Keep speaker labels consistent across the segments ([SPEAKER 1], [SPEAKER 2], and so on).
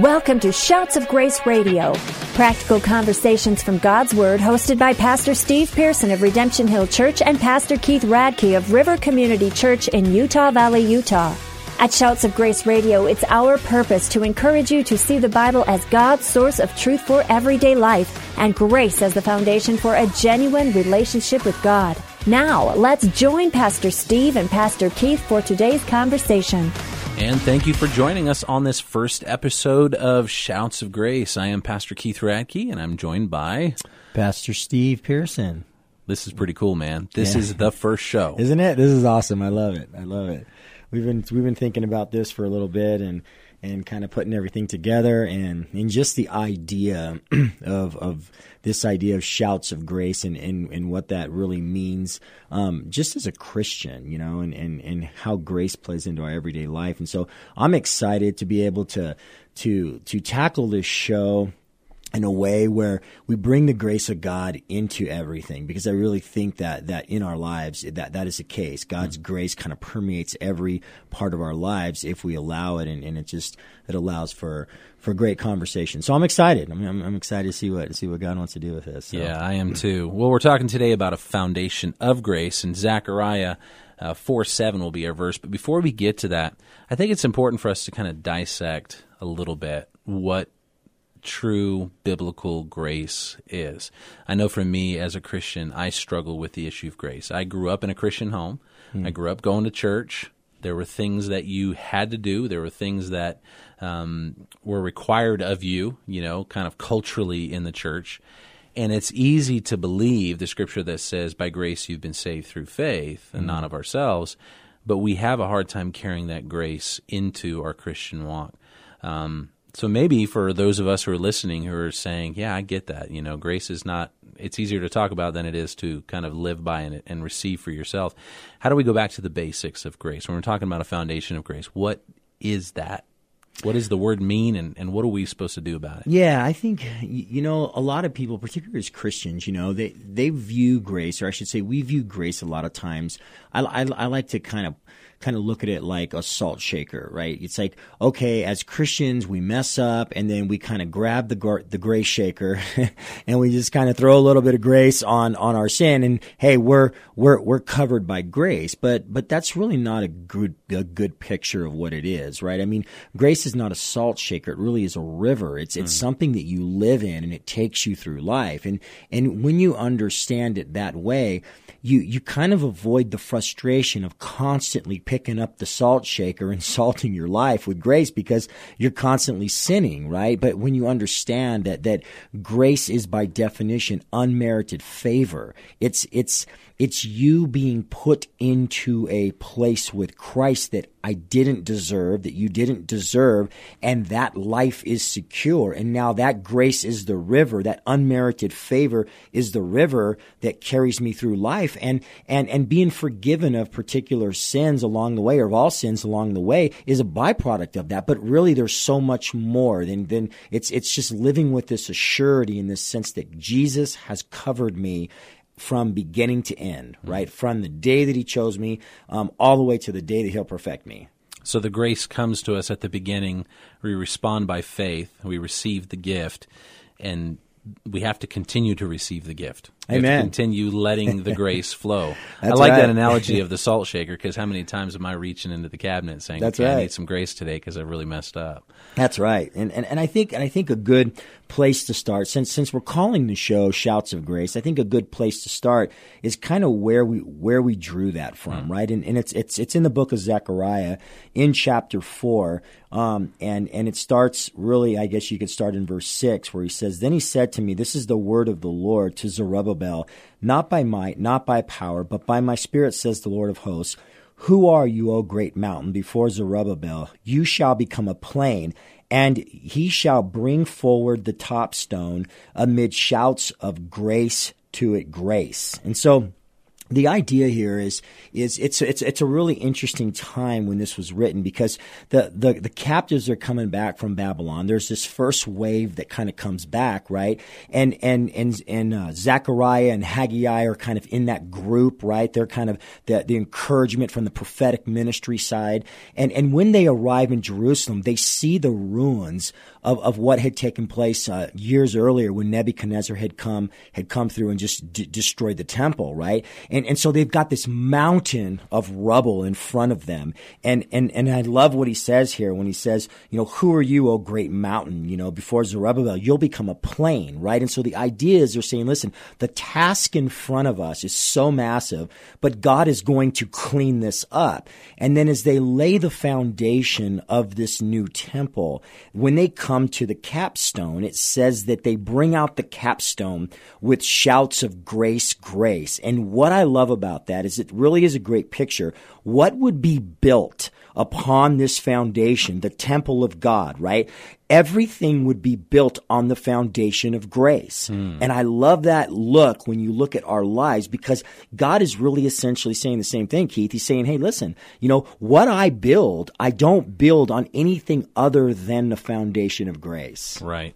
[SPEAKER 1] Welcome to Shouts of Grace Radio, practical conversations from God's Word, hosted by Pastor Steve Pearson of Redemption Hill Church and Pastor Keith Radke of River Community Church in Utah Valley, Utah. At Shouts of Grace Radio, it's our purpose to encourage you to see the Bible as God's source of truth for everyday life and grace as the foundation for a genuine relationship with God. Now, let's join Pastor Steve and Pastor Keith for today's conversation.
[SPEAKER 2] And thank you for joining us on this first episode of Shouts of Grace. I am Pastor Keith Radke, and I'm joined by
[SPEAKER 3] Pastor Steve Pearson.
[SPEAKER 2] This is pretty cool, man. This
[SPEAKER 3] Yeah.
[SPEAKER 2] is the first show.
[SPEAKER 3] Isn't it? This is awesome. I love it. I love it. We've been we've been thinking about this for a little bit and and kind of putting everything together and and just the idea of of this idea of shouts of grace and and, and what that really means um, just as a Christian, you know, and, and and how grace plays into our everyday life. And so I'm excited to be able to to to tackle this show in a way where we bring the grace of God into everything because I really think that that in our lives that that is the case. God's grace kind of permeates every part of our lives if we allow it and, and it just it allows for for great conversation. So I'm excited. I'm, I'm, I'm excited to see what see what God wants to do with this. So.
[SPEAKER 2] Yeah, I am too. Well, we're talking today about a foundation of grace, and Zechariah uh, 4 7 will be our verse. But before we get to that, I think it's important for us to kind of dissect a little bit what true biblical grace is. I know for me as a Christian, I struggle with the issue of grace. I grew up in a Christian home, I grew up going to church. There were things that you had to do. There were things that um, were required of you, you know, kind of culturally in the church. And it's easy to believe the scripture that says, by grace you've been saved through faith and not of ourselves. But we have a hard time carrying that grace into our Christian walk. Um, so maybe for those of us who are listening who are saying, yeah, I get that. You know, grace is not, it's easier to talk about than it is to kind of live by and, and receive for yourself. How do we go back to the basics of grace? When we're talking about a foundation of grace, what is that? What does the word mean and, and what are we supposed to do about it?
[SPEAKER 3] Yeah, I think you know a lot of people, particularly as Christians, you know, they they view grace, or I should say, we view grace a lot of times. I, I, I like to kind of kind of look at it like a salt shaker, right? It's like okay, as Christians, we mess up, and then we kind of grab the gr- the grace shaker, and we just kind of throw a little bit of grace on on our sin, and hey, we're we're we're covered by grace. But but that's really not a good a good picture of what it is, right? I mean, grace is not a salt shaker; it really is a river. It's it's mm. something that you live in, and it takes you through life. And and when you understand it that way, you you kind of avoid the frustration of constantly picking up the salt shaker and salting your life with grace because you're constantly sinning, right? But when you understand that that grace is by definition unmerited favor, it's it's it's you being put into a place with Christ that I didn't deserve, that you didn't deserve, and that life is secure. And now that grace is the river, that unmerited favor is the river that carries me through life. And and and being forgiven of particular sins along the way, or of all sins along the way, is a byproduct of that. But really there's so much more than than it's it's just living with this assurity in this sense that Jesus has covered me from beginning to end, right? From the day that he chose me, um, all the way to the day that he'll perfect me.
[SPEAKER 2] So the grace comes to us at the beginning. We respond by faith. We receive the gift, and we have to continue to receive the gift. To
[SPEAKER 3] Amen.
[SPEAKER 2] continue letting the grace flow. I like that analogy of the salt shaker because how many times am I reaching into the cabinet saying,
[SPEAKER 3] That's
[SPEAKER 2] okay, I need some grace today because I really messed up."
[SPEAKER 3] That's right, and, and and I think and I think a good place to start since since we're calling the show "Shouts of Grace," I think a good place to start is kind of where we where we drew that from, right? And and it's it's it's in the book of Zechariah in chapter four, um, and and it starts really, I guess you could start in verse six where he says, "Then he said to me, This is the word of the Lord to Zerubbabel, not by might, not by power, but by my Spirit," says the Lord of hosts. Who are you, O great mountain, before Zerubbabel? You shall become a plain, and he shall bring forward the top stone amid shouts of grace to it grace. And so the idea here is is it's it's it's a really interesting time when this was written because the the, the captives are coming back from Babylon. There's this first wave that kind of comes back, right? And and and and uh, Zechariah and Haggai are kind of in that group, right? They're kind of the the encouragement from the prophetic ministry side. And and when they arrive in Jerusalem, they see the ruins of, of what had taken place uh, years earlier when Nebuchadnezzar had come had come through and just d- destroyed the temple, right? And and so they've got this mountain of rubble in front of them, and and and I love what he says here when he says, you know, who are you, O great mountain? You know, before Zerubbabel, you'll become a plain, right? And so the idea is they're saying, listen, the task in front of us is so massive, but God is going to clean this up, and then as they lay the foundation of this new temple, when they come to the capstone, it says that they bring out the capstone with shouts of grace, grace. And what I love about that is it really is a great picture. What would be built upon this foundation, the temple of God, right? Everything would be built on the foundation of grace. Mm. And I love that look when you look at our lives because God is really essentially saying the same thing, Keith. He's saying, Hey, listen, you know, what I build, I don't build on anything other than the foundation of grace.
[SPEAKER 2] Right.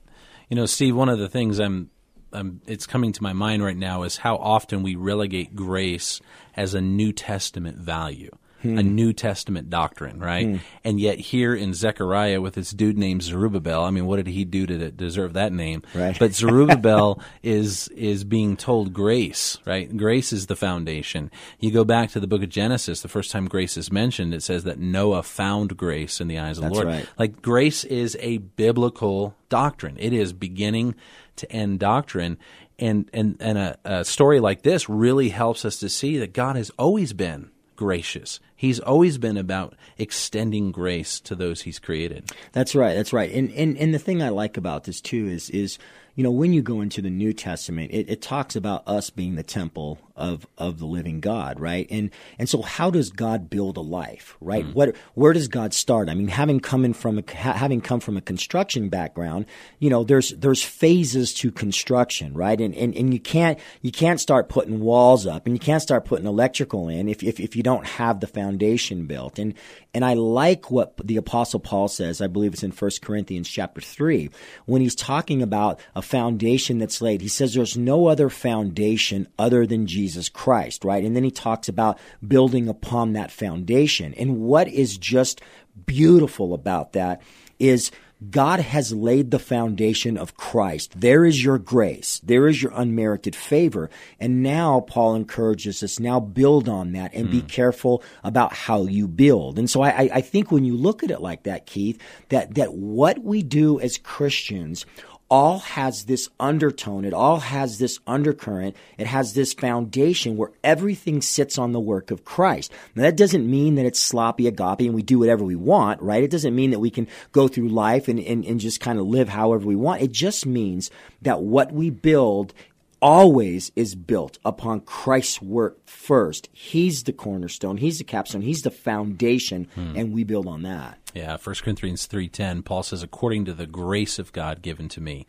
[SPEAKER 2] You know, Steve, one of the things I'm um, it's coming to my mind right now is how often we relegate grace as a New Testament value hmm. a New Testament doctrine, right? Hmm. And yet here in Zechariah with this dude named Zerubbabel, I mean, what did he do to deserve that name?
[SPEAKER 3] Right.
[SPEAKER 2] But Zerubbabel is is being told grace, right? Grace is the foundation. You go back to the book of Genesis, the first time grace is mentioned, it says that Noah found grace in the eyes of
[SPEAKER 3] That's
[SPEAKER 2] the Lord.
[SPEAKER 3] Right.
[SPEAKER 2] Like grace is a biblical doctrine. It is beginning to end doctrine. And, and, and a, a story like this really helps us to see that God has always been gracious. He's always been about extending grace to those he's created.
[SPEAKER 3] That's right. That's right. And and and the thing I like about this too is is you know, when you go into the New Testament, it, it, talks about us being the temple of, of the living God, right? And and so, how does God build a life, right? Mm. What where does God start? I mean, having come in from a, having come from a construction background, you know, there's there's phases to construction, right? And and, and you can't you can't start putting walls up, and you can't start putting electrical in if if, if you don't have the foundation built. And and I like what the Apostle Paul says. I believe it's in 1 Corinthians chapter three when he's talking about a foundation that's laid. He says there's no other foundation other than Jesus Christ, right? And then he talks about building upon that foundation. And what is just beautiful about that is God has laid the foundation of Christ. There is your grace. There is your unmerited favor. And now Paul encourages us now build on that and mm. be hmm. careful about how you build. And so I, I think when you look at it like that, Keith, that, that what we do as Christians all has this undertone. It all has this undercurrent. It has this foundation where everything sits on the work of Christ. Now that doesn't mean that it's sloppy agape and we do whatever we want, right? It doesn't mean that we can go through life and, and, and just kind of live however we want. It just means that what we build always is built upon Christ's work first. He's the cornerstone, he's the capstone, he's the foundation, hmm. and we build on that.
[SPEAKER 2] Yeah, 1 Corinthians 3:10, Paul says according to the grace of God given to me,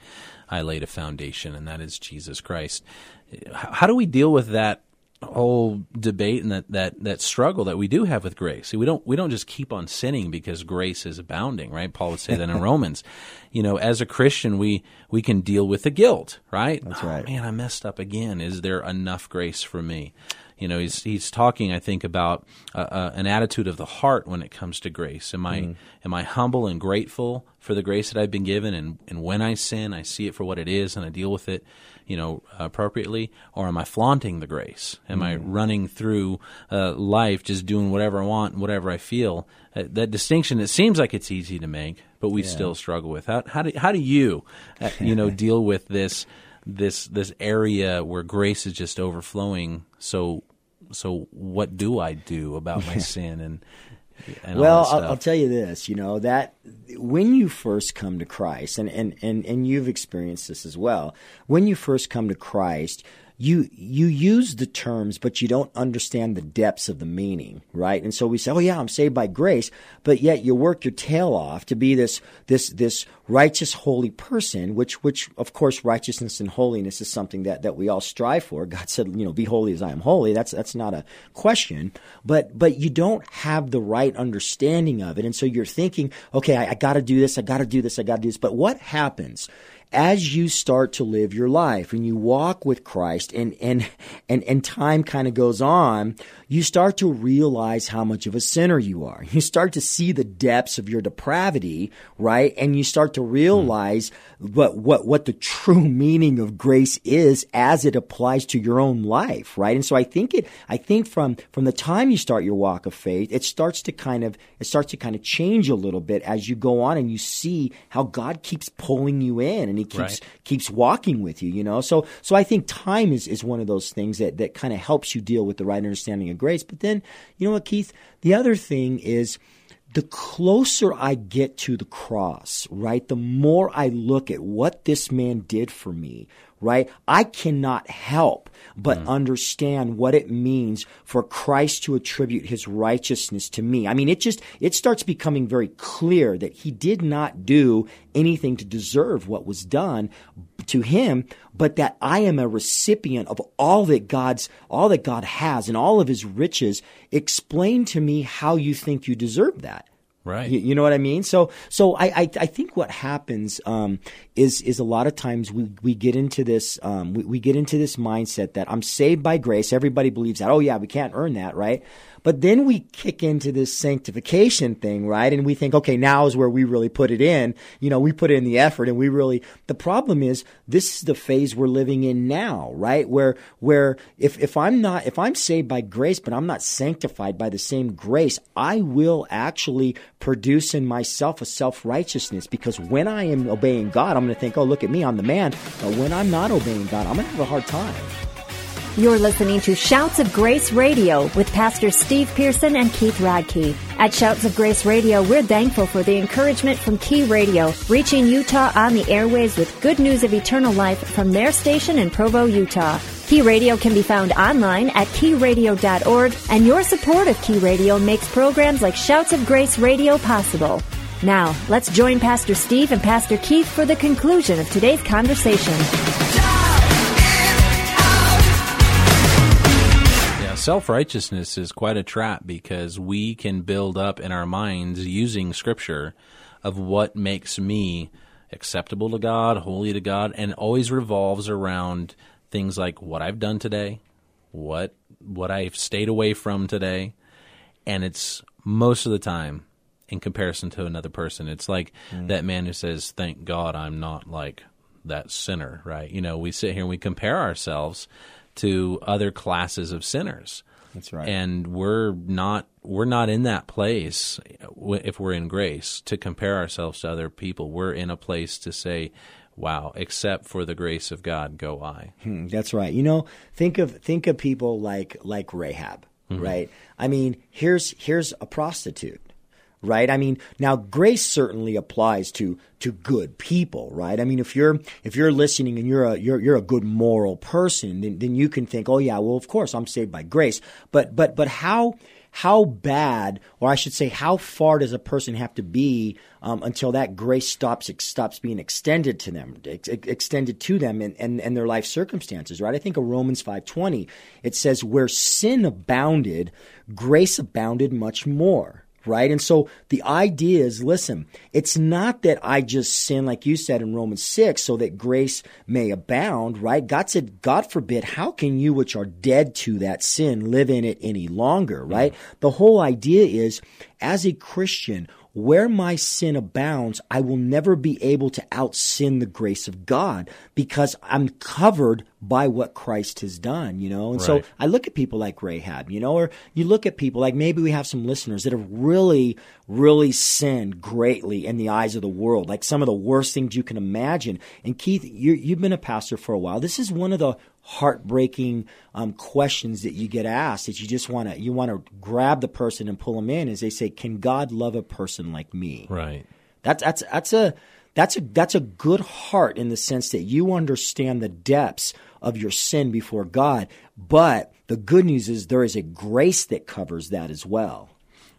[SPEAKER 2] I laid a foundation and that is Jesus Christ. How do we deal with that whole debate and that, that, that struggle that we do have with grace. See, we don't we don't just keep on sinning because grace is abounding, right? Paul would say that in Romans. You know, as a Christian, we we can deal with the guilt, right?
[SPEAKER 3] That's right.
[SPEAKER 2] Oh, man, I messed up again. Is there enough grace for me? You know, he's he's talking, I think, about uh, uh, an attitude of the heart when it comes to grace. Am I mm. am I humble and grateful for the grace that I've been given, and and when I sin, I see it for what it is, and I deal with it, you know, appropriately, or am I flaunting the grace? Am mm. I running through uh, life just doing whatever I want, whatever I feel? Uh, that distinction, it seems like it's easy to make, but we yeah. still struggle with. How how do how do you, uh, you know, deal with this? this this area where grace is just overflowing so so what do I do about my sin and, and
[SPEAKER 3] well I'll, I'll, tell you this you know that when you first come to Christ and, and, and, and you've experienced this as well when you first come to Christ you you use the terms but you don't understand the depths of the meaning right? And so we say oh yeah i'm saved by grace but yet you work your tail off to be this this this righteous holy person which which of course righteousness and holiness is something that that we all strive for. God said you know be holy as i am holy. That's that's not a question. But but you don't have the right understanding of it. And so you're thinking okay i, I got to do this i got to do this i got to do this. But what happens as you start to live your life and you walk with Christ and, and, and, and time kind of goes on, you start to realize how much of a sinner you are. You start to see the depths of your depravity, right? And you start to realize what, what, what the true meaning of grace is as it applies to your own life, right? And so I think it, I think from, from the time you start your walk of faith, it starts to kind of, it starts to kind of change a little bit as you go on and you see how God keeps pulling you in and he keeps, right. keeps walking with you, you know? So, so I think time is, is one of those things that, that kind of helps you deal with the right understanding of grace. But then, you know what, Keith? The other thing is, the closer I get to the cross, right, the more I look at what this man did for me, right, I cannot help but mm. understand what it means for Christ to attribute his righteousness to me. I mean, it just, it starts becoming very clear that he did not do anything to deserve what was done to him, but that I am a recipient of all that God's, all that God has and all of his riches. Explain to me how you think you deserve that.
[SPEAKER 2] Right.
[SPEAKER 3] You, you, know what I mean? So, so I, I, I think what happens, um, is, is a lot of times we, we get into this, um, we, we get into this mindset that I'm saved by grace. Everybody believes that. Oh yeah, we can't earn that, right? But then we kick into this sanctification thing, right? And we think, okay, now is where we really put it in. You know, we put in the effort and we really, the problem is this is the phase we're living in now, right? Where, where if, if I'm not, if I'm saved by grace, but I'm not sanctified by the same grace, I will actually produce in myself a self righteousness because when I am obeying God, I'm going to think, oh, look at me, I'm the man. But when I'm not obeying God, I'm going to have a hard time.
[SPEAKER 1] You're listening to Shouts of Grace Radio with Pastor Steve Pearson and Keith Radke. At Shouts of Grace Radio, we're thankful for the encouragement from Key Radio, reaching Utah on the airways with good news of eternal life from their station in Provo, Utah. Key Radio can be found online at keyradio.org, and your support of Key Radio makes programs like Shouts of Grace Radio possible. Now, let's join Pastor Steve and Pastor Keith for the conclusion of today's conversation.
[SPEAKER 2] Self righteousness is quite a trap because we can build up in our minds using Scripture of what makes me acceptable to God, holy to God, and always revolves around things like what I've done today, what what I've stayed away from today, and it's most of the time in comparison to another person. It's like mm. that man who says, "Thank God I'm not like that sinner," right? You know, we sit here and we compare ourselves to other classes of sinners.
[SPEAKER 3] That's right.
[SPEAKER 2] And we're not we're not in that place if we're in grace to compare ourselves to other people. We're in a place to say, "Wow, except for the grace of God, go I."
[SPEAKER 3] Hmm, that's right. You know, think of think of people like like Rahab, mm-hmm. right? I mean, here's here's a prostitute right? I mean, now grace certainly applies to to good people, right? I mean, if you're if you're listening and you're a you're you're a good moral person, then then you can think, oh yeah, well of course I'm saved by grace. But but but how how bad, or I should say, how far does a person have to be um, until that grace stops stops being extended to them, ex- extended to them, and, and, and their life circumstances? Right? I think of Romans five twenty. It says, "Where sin abounded, grace abounded much more." Right? And so the idea is listen, it's not that I just sin, like you said in Romans 6, so that grace may abound, right? God said, God forbid, how can you, which are dead to that sin, live in it any longer, right? Mm-hmm. The whole idea is, as a Christian, where my sin abounds, I will never be able to out sin the grace of God because I'm covered by what Christ has done, you know? And right. so I look at people like Rahab, you know, or you look at people like maybe we have some listeners that have really, really sinned greatly in the eyes of the world, like some of the worst things you can imagine. And Keith, you have been a pastor for a while. This is one of the heartbreaking um, questions that you get asked that you just want to you want to grab the person and pull them in as they say can god love a person like me
[SPEAKER 2] right
[SPEAKER 3] that's that's that's a that's a that's a good heart in the sense that you understand the depths of your sin before god but the good news is there is a grace that covers that as well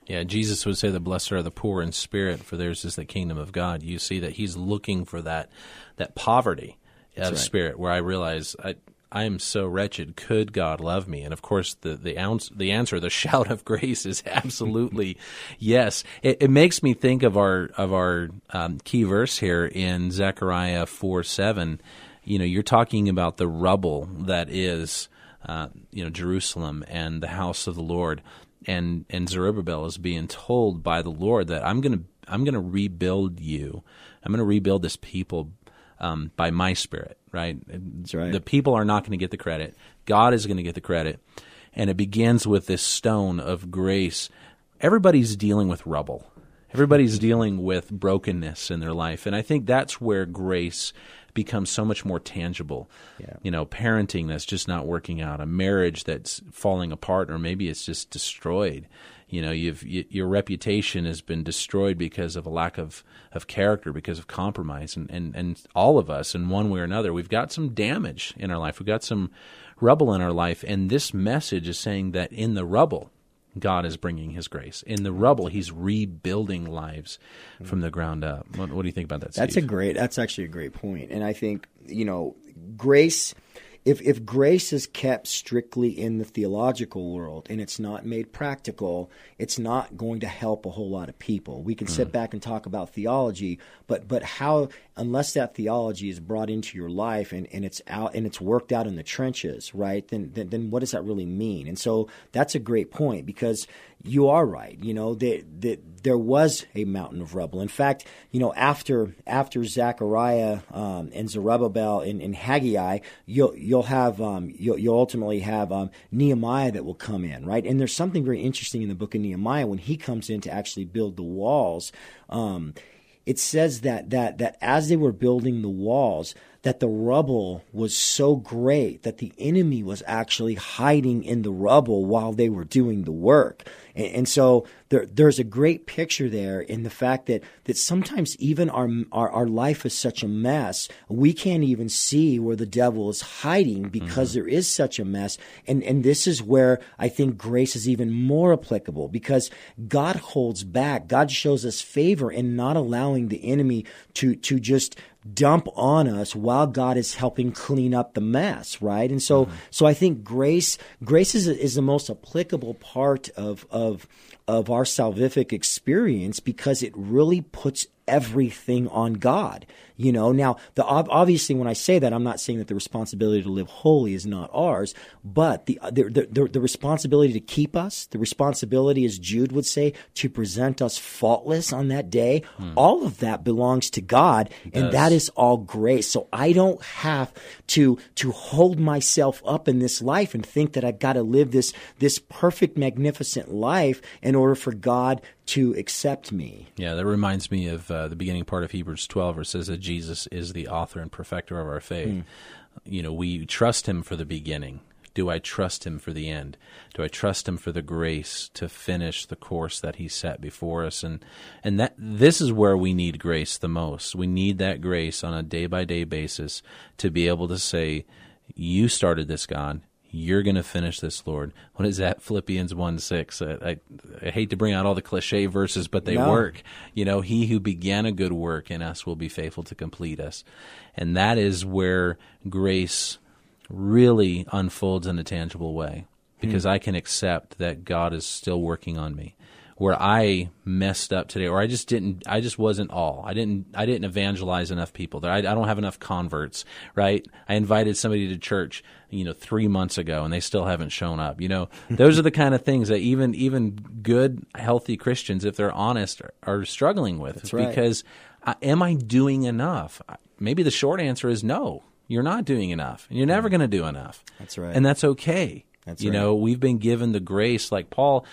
[SPEAKER 2] yeah, Jesus would say, "The blessed are the poor in spirit, for theirs is the kingdom of God." You see that He's looking for that that poverty of right. spirit, where I realize I, I am so wretched. Could God love me? And of course, the the, ounce, the answer, the shout of grace, is absolutely yes. It, it, makes me think of our of our um, key verse here in Zechariah four seven. You know, you're talking about the rubble that is, uh, you know, Jerusalem and the house of the Lord, and and Zerubbabel is being told by the Lord that I'm going to I'm going to rebuild you. I'm going to rebuild this people um, by my spirit, right?
[SPEAKER 3] That's right.
[SPEAKER 2] The people are not going to get the credit. God is going to get the credit. And it begins with this stone of grace. Everybody's dealing with rubble. Everybody's dealing with brokenness in their life. And I think that's where grace becomes so much more tangible.
[SPEAKER 3] Yeah.
[SPEAKER 2] You know, parenting that's just not working out, a marriage that's falling apart, or maybe it's just destroyed you know you've you, your reputation has been destroyed because of a lack of, of character because of compromise and, and and all of us in one way or another we've got some damage in our life we've got some rubble in our life and this message is saying that in the rubble God is bringing His grace. In the rubble, He's rebuilding lives from the ground up. What, what do you think about that? Steve?
[SPEAKER 3] That's a great. That's actually a great point, and I think you know, grace if if grace is kept strictly in the theological world and it's not made practical, it's not going to help a whole lot of people. We can mm. sit hmm. back and talk about theology, but but how unless that theology is brought into your life and, and it's out and it's worked out in the trenches, right? Then, then then what does that really mean? And so that's a great point because you are right. You know that that there was a mountain of rubble. In fact, you know after after Zechariah um, and Zerubbabel and, and Haggai, you'll you'll have um, you'll, you'll, ultimately have um, Nehemiah that will come in, right? And there's something very interesting in the book of Nehemiah when he comes in to actually build the walls. Um, it says that that that as they were building the walls, that the rubble was so great that the enemy was actually hiding in the rubble while they were doing the work. And, and so there, there's a great picture there in the fact that, that sometimes even our, our, our, life is such a mess, we can't even see where the devil is hiding because mm-hmm. there is such a mess. And, and this is where I think grace is even more applicable because God holds back. God shows us favor in not allowing the enemy to, to just dump on us while God is helping clean up the mess, right? And so, mm-hmm. so I think grace, grace is, is the most applicable part of, of, of our salvific experience because it really puts everything on God. You know, now the obviously when I say that, I'm not saying that the responsibility to live holy is not ours, but the the, the, the responsibility to keep us, the responsibility, as Jude would say, to present us faultless on that day, hmm. all of that belongs to God, and that is all grace. So I don't have to to hold myself up in this life and think that I've got to live this this perfect, magnificent life in order for God to accept me.
[SPEAKER 2] Yeah, that reminds me of uh, the beginning part of Hebrews 12, where it says that Jesus is the author and perfecter of our faith. Mm. You know, we trust him for the beginning. Do I trust him for the end? Do I trust him for the grace to finish the course that he set before us? And and that this is where we need grace the most. We need that grace on a day by day basis to be able to say, You started this, God you're going to finish this, Lord. What is that? Philippians 1 6. I, I, hate to bring out all the cliche verses, but they no. work. You know, he who began a good work in us will be faithful to complete us. And that is where grace really unfolds in a tangible way because hmm. I can accept that God is still working on me where I messed up today, or I just didn't, I just wasn't all. I didn't, I didn't evangelize enough people. I, I don't have enough converts, right? I invited somebody to church, you know, three months ago, and they still haven't shown up. You know, those are the kind of things that even even good, healthy Christians, if they're honest, are, are struggling with.
[SPEAKER 3] Right.
[SPEAKER 2] Because uh, am I doing enough? Maybe the short answer is no. You're not doing enough, and you're never going to do enough.
[SPEAKER 3] That's right,
[SPEAKER 2] and that's okay.
[SPEAKER 3] That's right.
[SPEAKER 2] you
[SPEAKER 3] right.
[SPEAKER 2] know, we've been given the grace, like Paul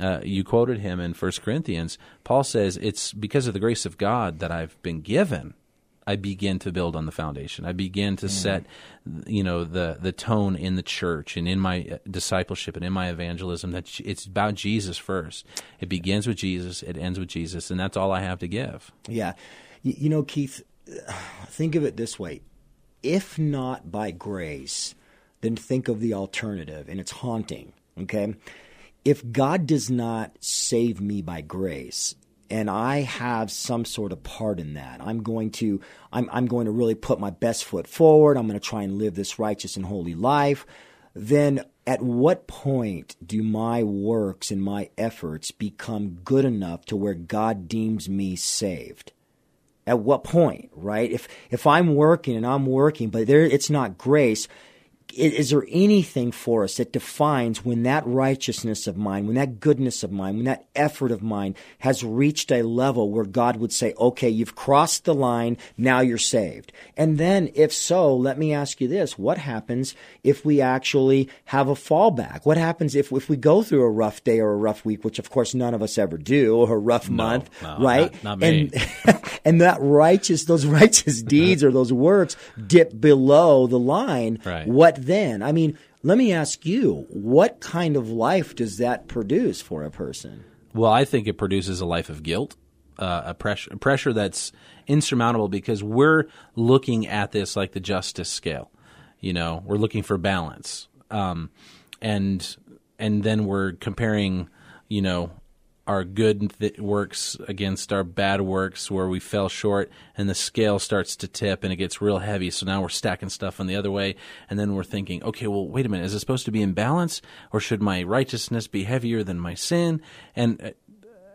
[SPEAKER 2] uh, you quoted him in 1 Corinthians. Paul says, It's because of the grace of God that I've been given. I begin to build on the foundation. I begin to mm. set, you know, the the tone in the church and in my uh, discipleship and in my evangelism that it's about Jesus first. It begins with Jesus, it ends with Jesus, and that's all I have to give.
[SPEAKER 3] Yeah, you, you know, Keith, think of it this way: if not by grace, then think of the alternative, and it's haunting. Okay, if God does not save me by grace, and I have some sort of part in that. I'm going to I'm I'm going to really put my best foot forward. I'm going to try and live this righteous and holy life. Then at what point do my works and my efforts become good enough to where God deems me saved? At what point, right? If if I'm working and I'm working, but there it's not grace, is there anything for us that defines when that righteousness of mine, when that goodness of mine, when that effort of mine has reached a level where God would say, okay, you've crossed the line, now you're saved? And then, if so, let me ask you this what happens if we actually have a fallback? What happens if, if we go through a rough day or a rough week, which of course none of us ever do, or a rough
[SPEAKER 2] No,
[SPEAKER 3] month,
[SPEAKER 2] no,
[SPEAKER 3] right?
[SPEAKER 2] not- not me.
[SPEAKER 3] And, and that righteous, those righteous deeds or those works dip below the line.
[SPEAKER 2] Right.
[SPEAKER 3] What then? I mean, let me ask you, what kind of life does that produce for a person?
[SPEAKER 2] Well, I think it produces a life of guilt, uh, a pressure, pressure that's insurmountable because we're looking at this like the justice scale. You know, we're looking for balance, um, and and then we're comparing, you know, our good th- works against our bad works where we fell short and the scale starts to tip and it gets real heavy. So now we're stacking stuff on the other way. And then we're thinking okay well wait a minute. Is it supposed to be in balance or should my righteousness be heavier than my sin? And uh,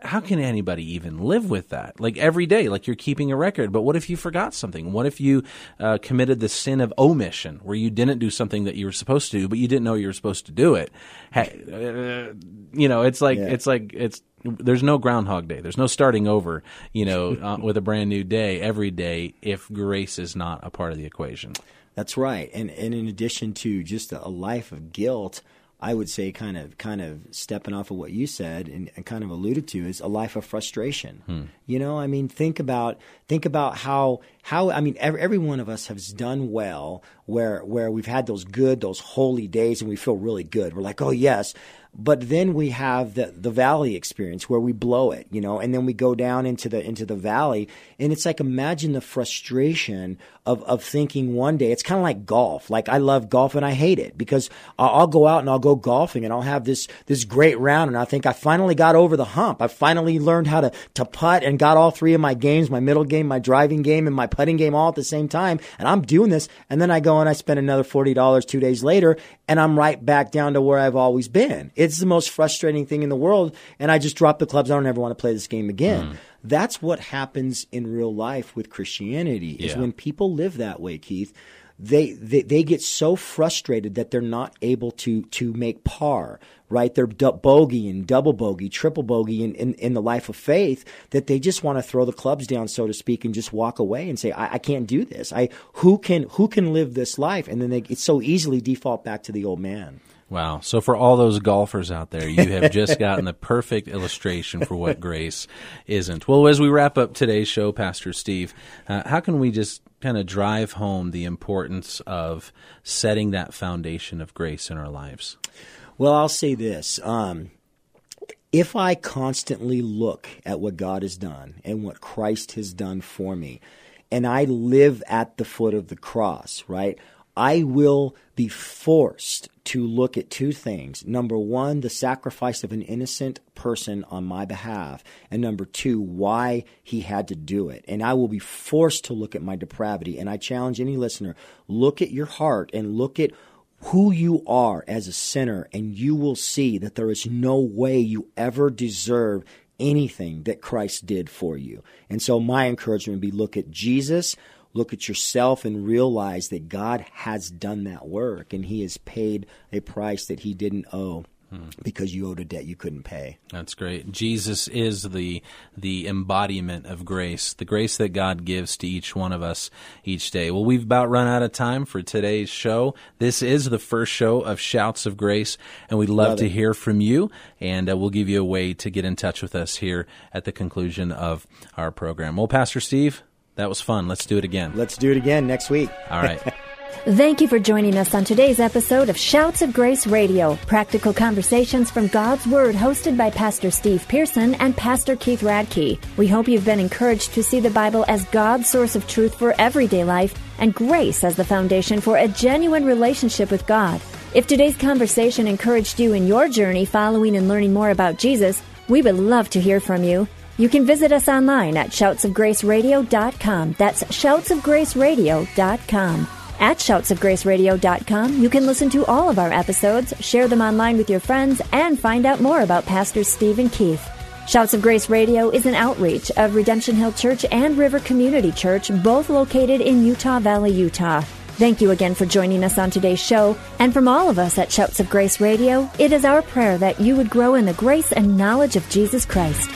[SPEAKER 2] how can anybody even live with that? Like every day, like you're keeping a record. But what if you forgot something? What if you uh, committed the sin of omission, where you didn't do something that you were supposed to do, but you didn't know you were supposed to do it? Ha- uh, you know, it's like
[SPEAKER 3] Yeah.
[SPEAKER 2] it's like it's there's no Groundhog Day. There's no starting over. You know, uh, with a brand new day every day if grace is not a part of the equation.
[SPEAKER 3] That's right. And and in addition to just a life of guilt, I would say kind of kind of stepping off of what you said and, and kind of alluded to is a life of frustration. Hmm. You know, I mean, think about think about how how I mean every, every one of us has done well where where we've had those good those holy days and we feel really good. We're like, "Oh, yes." But then we have the the valley experience where we blow it, you know, and then we go down into the into the valley and it's like imagine the frustration of of thinking one day it's kind of like golf. Like I love golf and I hate it because I'll, go out and I'll go golfing and I'll have this this great round and I think I finally got over the hump. I finally learned how to to putt and got all three of my games, my middle game, my driving game, and my putting game all at the same time. And I'm doing this, and then I go and I spend another forty dollars two days later, and I'm right back down to where I've always been. It's the most frustrating thing in the world, and I just drop the clubs. I don't ever want to play this game again. Mm. That's what happens in real life with Christianity. Is
[SPEAKER 2] Yeah.
[SPEAKER 3] when people live that way, Keith. They, they they get so frustrated that they're not able to to make par right they're du- bogey and double bogey triple bogey in, in, in the life of faith that they just want to throw the clubs down so to speak and just walk away and say I, I can't do this I who can who can live this life and then they it's so easily default back to the old man
[SPEAKER 2] Wow. So for all those golfers out there, you have just gotten the perfect illustration for what grace isn't. Well, as we wrap up today's show, Pastor Steve, uh, how can we just kind of drive home the importance of setting that foundation of grace in our lives?
[SPEAKER 3] Well, I'll say this. Um, if I constantly look at what God has done and what Christ has done for me, and I live at the foot of the cross, right? I will be forced to look at two things. Number one, the sacrifice of an innocent person on my behalf. And number two, why he had to do it. And I will be forced to look at my depravity. And I challenge any listener look at your heart and look at who you are as a sinner, and you will see that there is no way you ever deserve anything that Christ did for you. And so, my encouragement would be look at Jesus, look at yourself, and realize that God has done that work, and He has paid a price that He didn't owe because you owed a debt you couldn't pay.
[SPEAKER 2] That's great. Jesus is the the embodiment of grace, the grace that God gives to each one of us each day. Well, we've about run out of time for today's show. This is the first show of Shouts of Grace, and we'd love,
[SPEAKER 3] Love
[SPEAKER 2] to
[SPEAKER 3] it.
[SPEAKER 2] hear from you. And uh, we'll give you a way to get in touch with us here at the conclusion of our program. Well, Pastor Steve, that was fun. Let's do it again.
[SPEAKER 3] Let's do it again next week.
[SPEAKER 2] All right.
[SPEAKER 1] Thank you for joining us on today's episode of Shouts of Grace Radio, practical conversations from God's Word, hosted by Pastor Steve Pearson and Pastor Keith Radke. We hope you've been encouraged to see the Bible as God's source of truth for everyday life and grace as the foundation for a genuine relationship with God. If today's conversation encouraged you in your journey following and learning more about Jesus, we would love to hear from you. You can visit us online at shoutsofgraceradio.com. That's shoutsofgraceradio.com. At shoutsofgraceradio.com, you can listen to all of our episodes, share them online with your friends, and find out more about Pastor Steve and Keith. Shouts of Grace Radio is an outreach of Redemption Hill Church and River Community Church, both located in Utah Valley, Utah. Thank you again for joining us on today's show. And from all of us at Shouts of Grace Radio, it is our prayer that you would grow in the grace and knowledge of Jesus Christ.